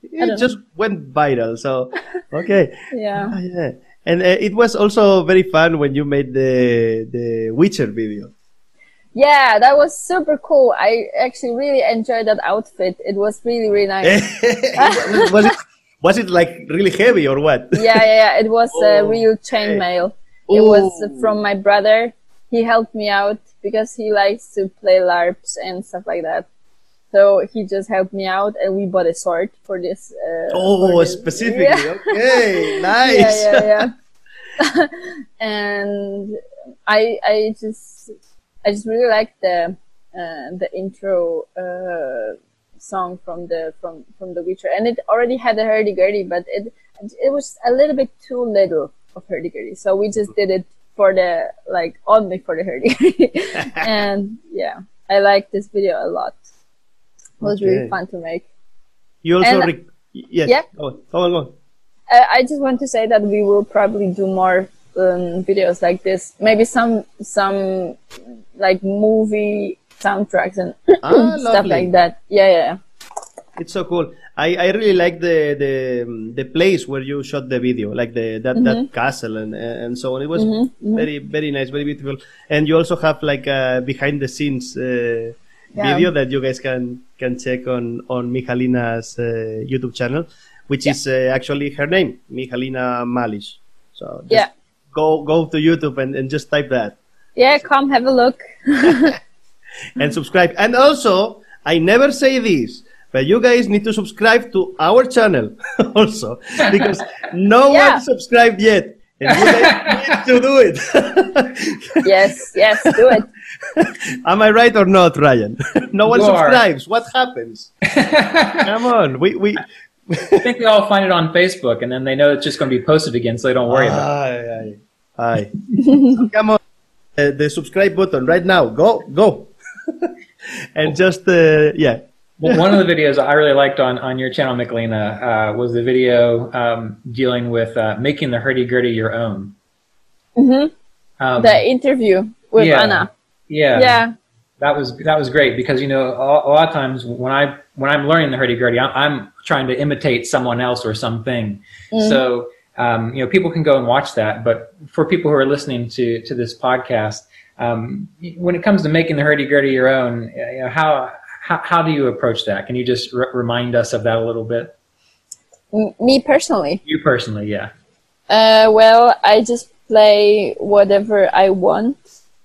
It just went viral, so okay. Yeah. Ah, yeah. And uh, it was also very fun when you made the the Witcher video. Yeah, that was super cool. I actually really enjoyed that outfit. It was really, really nice. was it was it like really heavy or what? yeah, yeah, yeah. It was a Oh, real okay. chainmail. It was from my brother. He helped me out because he likes to play LARPs and stuff like that. So he just helped me out, and we bought a sword for this. Uh, Oh, for this- specifically. Yeah. Okay, nice. yeah, yeah, yeah. and I, I just, I just really like the, uh, the intro uh, song from the from from The Witcher, and it already had a hurdy gurdy, but it it was a little bit too little of hurdy gurdy, so we just did it for the like only for the hurdy gurdy, and yeah, I like this video a lot. It was Okay. really fun to make. You also And- yes. Yeah. Go on, go on, go on. Uh, I just want to say that we will probably do more um, videos like this. Maybe some some like movie soundtracks and Ah, stuff like that. Yeah, yeah, yeah. It's so cool. I, I really like the the um, the place where you shot the video, like the that, Mm-hmm. that castle and and so on. It was very very nice, very beautiful. And you also have like a behind the scenes uh, Yeah. video that you guys can can check on on Michalina's uh, YouTube channel, which is uh, actually her name, Michalina Malisz. So just Yeah. Go go to YouTube and, and just type that. Yeah, come have a look. and subscribe. And also, I never say this, but you guys need to subscribe to our channel also because no Yeah. one subscribed yet. And you guys need to do it. yes, yes, do it. Am I right or not, Ryan? no one You are. subscribes. What happens? Come on. We, we, I think they all find it on Facebook, and then they know it's just going to be posted again, so they don't worry about it. Aye, aye, aye. Come on. Uh, the subscribe button right now. Go, go. and just, uh, yeah. Well, one of the videos I really liked on, on your channel, Michalina, uh, was the video um, dealing with uh, making the hurdy-gurdy your own. Mhm. Um, The interview with yeah. Anna. yeah, Yeah, that was that was great because you know a, a lot of times when I when I'm learning the hurdy-gurdy, I'm, I'm trying to imitate someone else or something. So um, you know people can go and watch that, but for people who are listening to to this podcast, um, when it comes to making the hurdy-gurdy your own, you know, how how, how do you approach that? Can you just r- remind us of that a little bit? Me personally. You personally, yeah. Uh, well, I just play whatever I want.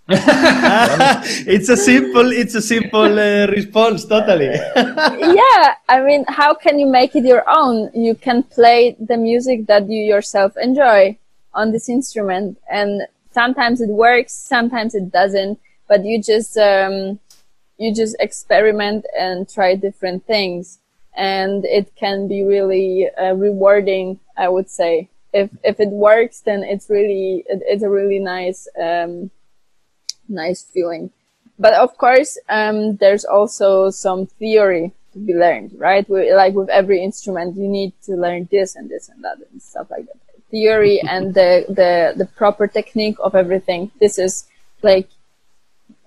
it's a simple, it's a simple uh, response, totally. yeah, I mean, how can you make it your own? You can play the music that you yourself enjoy on this instrument, and sometimes it works, sometimes it doesn't. But you just um, you just experiment and try different things, and it can be really uh, rewarding. I would say if if it works, then it's really it, it's a really nice um, nice feeling. But of course, um, there's also some theory to be learned, right? We, like with every instrument, you need to learn this and this and that and stuff like that. Theory and the, the, the proper technique of everything. This is like,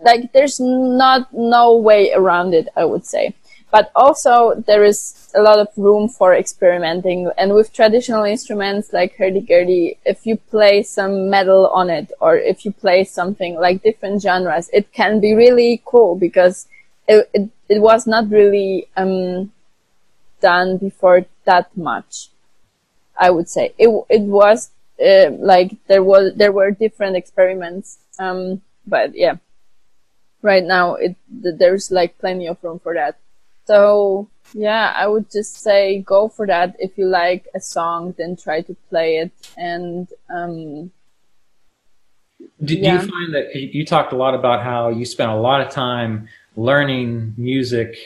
like there's not no way around it, I would say. But also there is a lot of room for experimenting. And with traditional instruments like hurdy-gurdy, if you play some metal on it or if you play something like different genres, it can be really cool because it, it, it was not really um, done before that much. I would say it it was uh, like there was there were different experiments, um, but yeah, right now it there's like plenty of room for that. So yeah, I would just say go for that. If you like a song, then try to play it and um, Do, do Yeah. you find that you talked a lot about how you spent a lot of time learning music,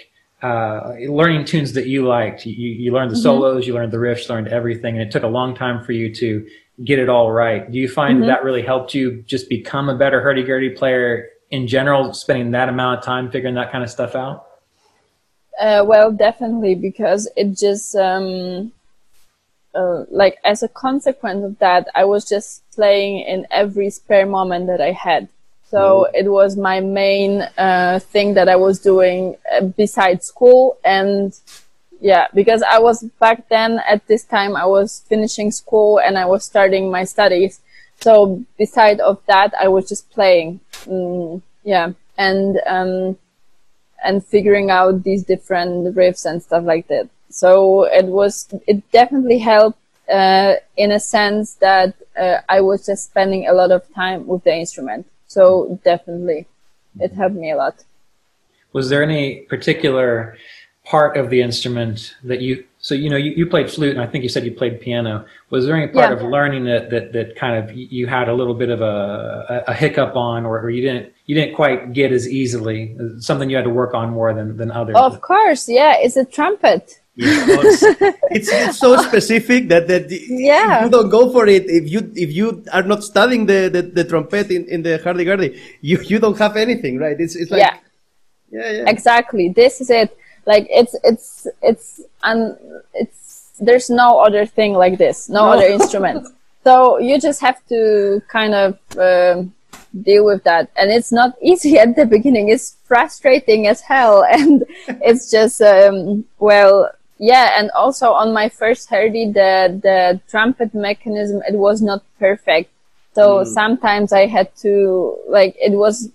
uh, learning tunes that you liked? You, you learned the solos, you learned the riffs, learned everything, and it took a long time for you to get it all right. Do you find that that really helped you just become a better hurdy-gurdy player in general, spending that amount of time figuring that kind of stuff out? Uh, well, definitely because it just um, uh, like as a consequence of that, I was just playing in every spare moment that I had. So it was my main uh, thing that I was doing uh, besides school and yeah, because I was back then at this time I was finishing school and I was starting my studies. So beside of that, I was just playing. Mm, yeah, and um, and figuring out these different riffs and stuff like that. So it was it definitely helped uh, in a sense that uh, I was just spending a lot of time with the instrument. So definitely, it helped me a lot. Was there any particular part of the instrument that you so you know you, you played flute and I think you said you played piano. Was there any part Yeah. of learning that, that that kind of you had a little bit of a, a, a hiccup on or, or you didn't you didn't quite get as easily uh, something you had to work on more than, than others? Of course, yeah, it's a trumpet. Because it's, it's so specific that that Yeah. if you don't go for it if you if you are not studying the the, the trumpet in, in the hurdy-gurdy you you don't have anything right it's it's like yeah, yeah yeah exactly. This is it. Like it's it's it's and it's there's no other thing like this, no, No. other instrument. So you just have to kind of um, deal with that, and it's not easy at the beginning. It's frustrating as hell, and it's just um, well. Yeah, and also on my first hurdy, the the trumpet mechanism it was not perfect, so sometimes I had to like it was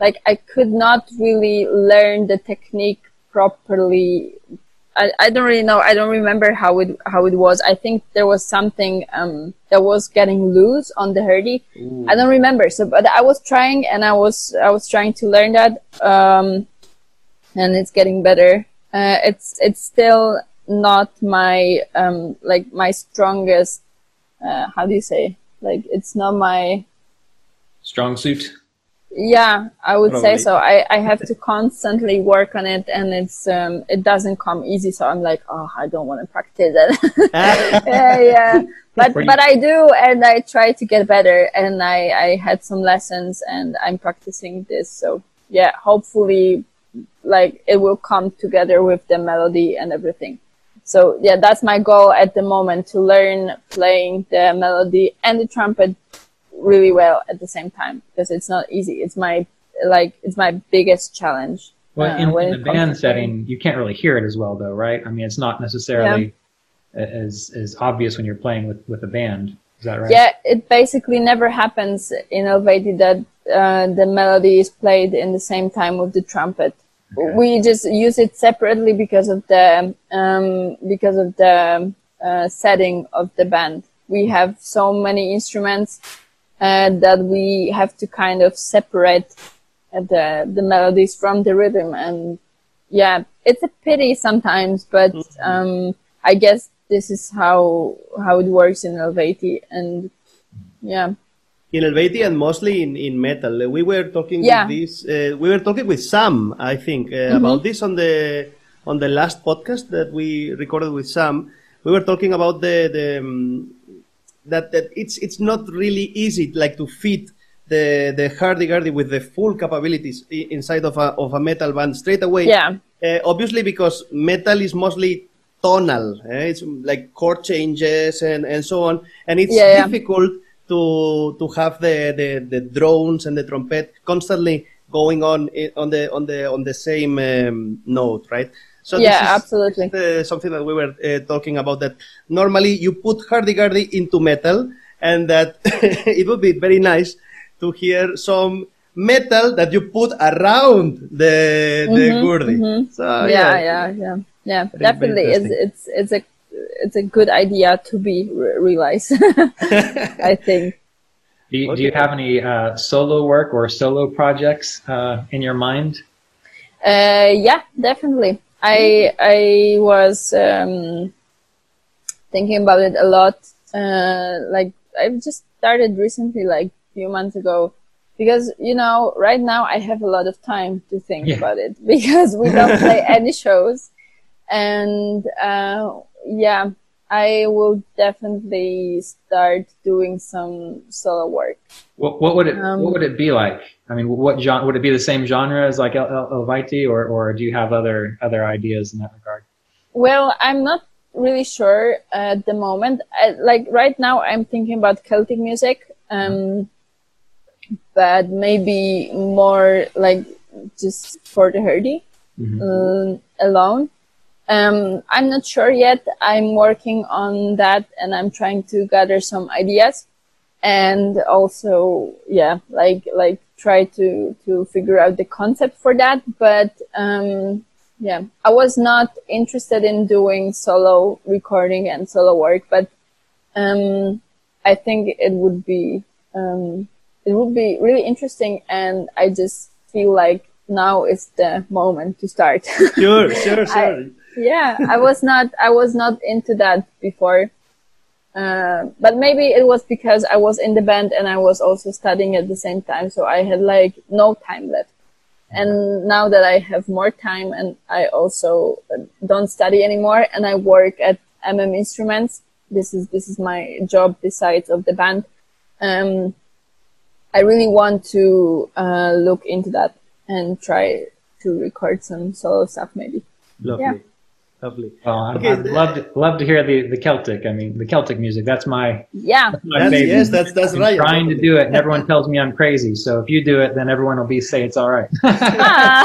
like I could not really learn the technique properly. I, I don't really know. I don't remember how it how it was. I think there was something um, that was getting loose on the hurdy. I don't remember. So, but I was trying, and I was I was trying to learn that, um, and it's getting better. Uh, it's it's still not my um, like my strongest. Uh, how do you say? Like it's not my Strong suit. Yeah, I would say so. I, I have to constantly work on it and it's um it doesn't come easy so I'm like, oh I don't want to practice it. yeah, yeah. But but I do and I try to get better and I, I had some lessons and I'm practicing this so yeah, hopefully like it will come together with the melody and everything. So yeah, that's my goal at the moment to learn playing the melody and the trumpet really well at the same time because it's not easy. It's my like it's my biggest challenge. Well, uh, in, when in the band setting, you can't really hear it as well, though, right? I mean, it's not necessarily as as obvious when you're playing with with a band. Is that right? Yeah, it basically never happens in Eluveitie that uh, the melody is played in the same time with the trumpet. Okay. We just use it separately because of the um, because of the uh, setting of the band. We have so many instruments uh, that we have to kind of separate uh, the the melodies from the rhythm, and yeah, it's a pity sometimes, but um, I guess this is how how it works in Eluveitie, and yeah, in Eluveitie and mostly in, in metal. Uh, We were talking Yeah. with this. Uh, we were talking with Sam, I think, uh, Mm-hmm. about this on the on the last podcast that we recorded with Sam. We were talking about the the um, that that it's it's not really easy like to fit the the hurdy-gurdy with the full capabilities inside of a of a metal band straight away. yeah, Uh, obviously, because metal is mostly tonal, eh? it's like chord changes and, and so on, and it's Yeah, yeah. difficult to to have the, the, the drones and the trumpet constantly going on on the on the on the same um, note, right? So Yeah, this is absolutely. uh, something that we were uh, talking about. That normally you put hurdy-gurdy into metal, and that it would be very nice to hear some metal that you put around the the gurdy. Mm-hmm, yeah, yeah, yeah, yeah. Very, Definitely, very it's it's it's a it's a good idea to be re- realized. I think. Do you, do you have any uh, solo work or solo projects uh, in your mind? Uh, yeah, definitely. I I was um, thinking about it a lot. Uh, like I've just started recently, like a few months ago, because you know, right now I have a lot of time to think Yeah. about it because we don't play any shows, and uh, yeah, I will definitely start doing some solo work. What, what would it Um, What would it be like? I mean, what genre would it be? The same genre as like El, El, Eluveitie, or or do you have other other ideas in that regard? Well, I'm not really sure at the moment. I, like right now, I'm thinking about Celtic music, um, but maybe more like just for the hurdy Mhm. um, alone. Um, I'm not sure yet. I'm working on that, and I'm trying to gather some ideas, and also, yeah, like like try to to figure out the concept for that. But um, yeah, I was not interested in doing solo recording and solo work, but um, I think it would be um, it would be really interesting, and I just feel like now is the moment to start. Sure, sure, sure. yeah, I was not I was not into that before. Uh, but maybe it was because I was in the band and I was also studying at the same time, so I had like no time left. And now that I have more time and I also don't study anymore and I work at MM Instruments, this is this is my job besides of the band. Um, I really want to uh, look into that and try to record some solo stuff maybe. Lovely. Yeah. Lovely. Well, I'd, Okay, I'd love to love to hear the, the Celtic. I mean, the Celtic music. That's my, Yeah. That's my That's, favorite. yes, that's that's I'm right. trying to do it, and everyone tells me I'm crazy. So if you do it, then everyone will be say it's all right. Ah,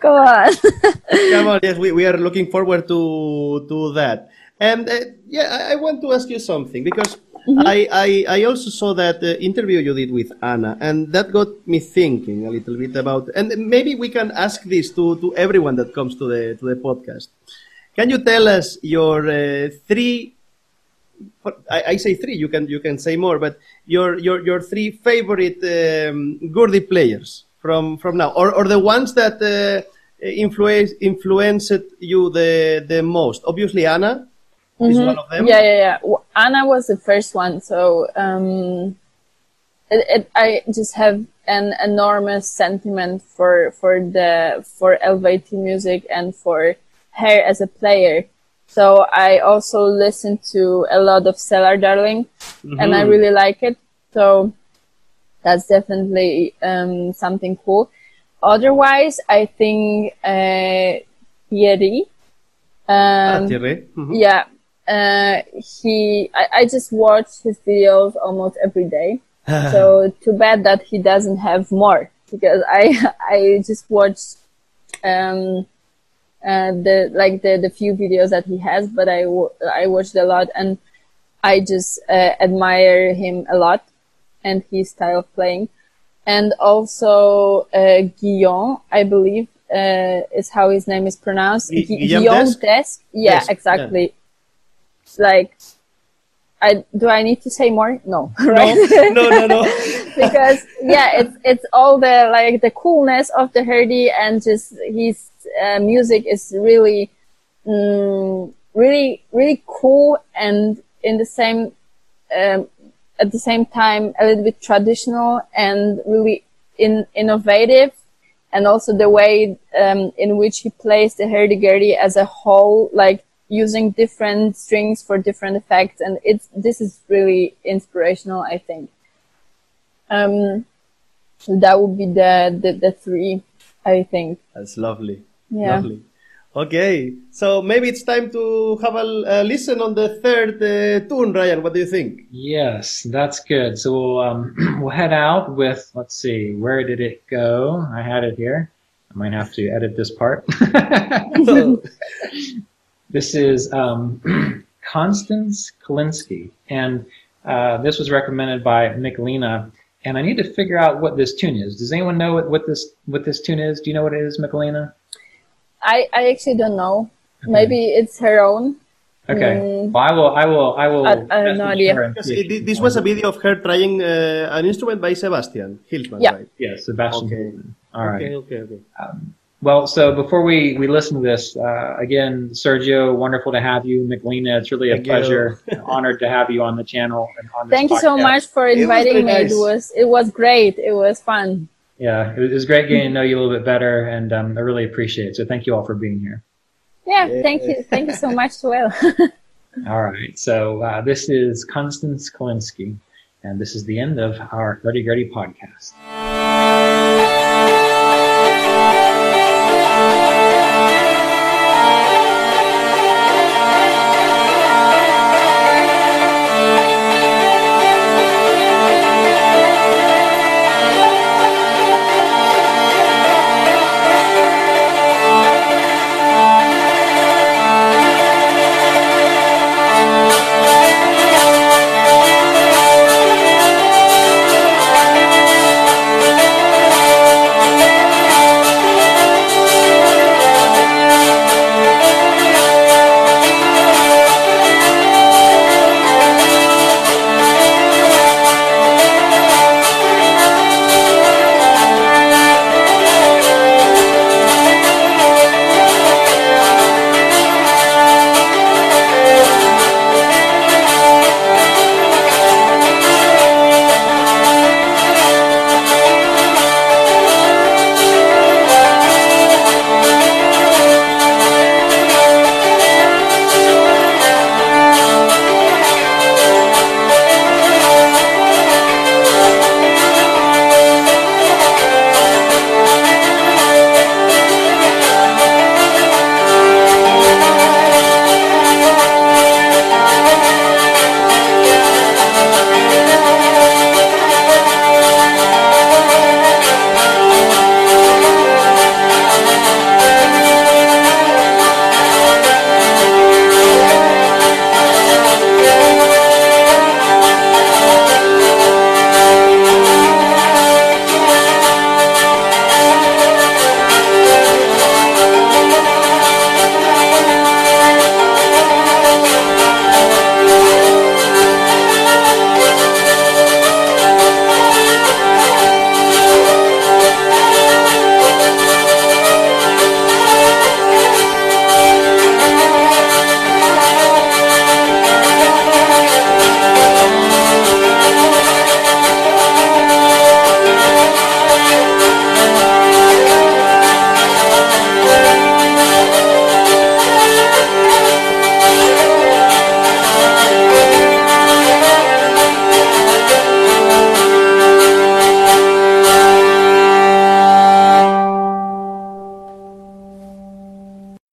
Go on. Come on, yes, we, we are looking forward to to that. And uh, yeah, I, I want to ask you something because I, I I also saw that uh, interview you did with Anna, and that got me thinking a little bit about. And maybe we can ask this to to everyone that comes to the to the podcast. Can you tell us your uh, three? I, I say three. You can you can say more, but your your your three favorite um, Gurdy players from from now, or or the ones that uh, influence influenced you the the most. Obviously, Anna is one of them. Yeah, yeah, yeah. Anna was the first one, so um, it, it, I just have an enormous sentiment for for the for Eluveitie music and for her as a player. So I also listen to a lot of Cellar Darling, and I really like it. So that's definitely um, something cool. Otherwise, I think uh, Thierry. Ah, Um, Thierry. Mhm. yeah, uh, he. I, I just watch his videos almost every day. so too bad that he doesn't have more because I I just watched um uh, the like the the few videos that he has, but I I watched a lot and I just uh, admire him a lot and his style of playing. And also uh, Guillaume, I believe, uh, is how his name is pronounced. Gui- Guillaume Guillaume Desq? Desq. Yeah, Desq, exactly. It's like, I do I need to say more? No, right? No, no, no. because yeah, it's it's all the like the coolness of the Hurdy and just his uh, music is really, mm, really, really cool and in the same, um, at the same time a little bit traditional and really in, innovative. And also the way um, in which he plays the hurdy-gurdy as a whole, like using different strings for different effects, and it's this is really inspirational, I think. Um, so that would be the, the, the three, I think. That's lovely. Yeah. Lovely. Okay, so maybe it's time to have a, a listen on the third uh, tune, Ryan. What do you think? Yes, that's good. So we'll um, we'll head out with let's see, where did it go? I had it here. I might have to edit this part. this is um, Konstanze Kulinsky, and uh, this was recommended by Michalina. And I need to figure out what this tune is. Does anyone know what, what this what this tune is? Do you know what it is, Michalina? I, I actually don't know. Maybe it's her own. Okay. Mm. Well, I will. I will. I will. I- I have no idea. her and Because see if it, this was a video of her trying uh, an instrument by Sebastian Hilsmann, Yeah. right? Yeah, Sebastian. Okay. Hilton. All right. Okay, okay, okay. Well, so before we, we listen to this, uh, again, Sergio, wonderful to have you. Michalina, it's really a Thank pleasure, honored to have you on the channel and on this Thank you so much for inviting very me. nice. It was it was great. It was fun. Yeah, it was, great getting to know you a little bit better, and um, I really appreciate it. So thank you all for being here. Yeah, Yeah. thank you. Thank you so much as well. All right. So uh, this is Konstanze Kulinsky, and this is the end of our Hurdy Gurdy podcast.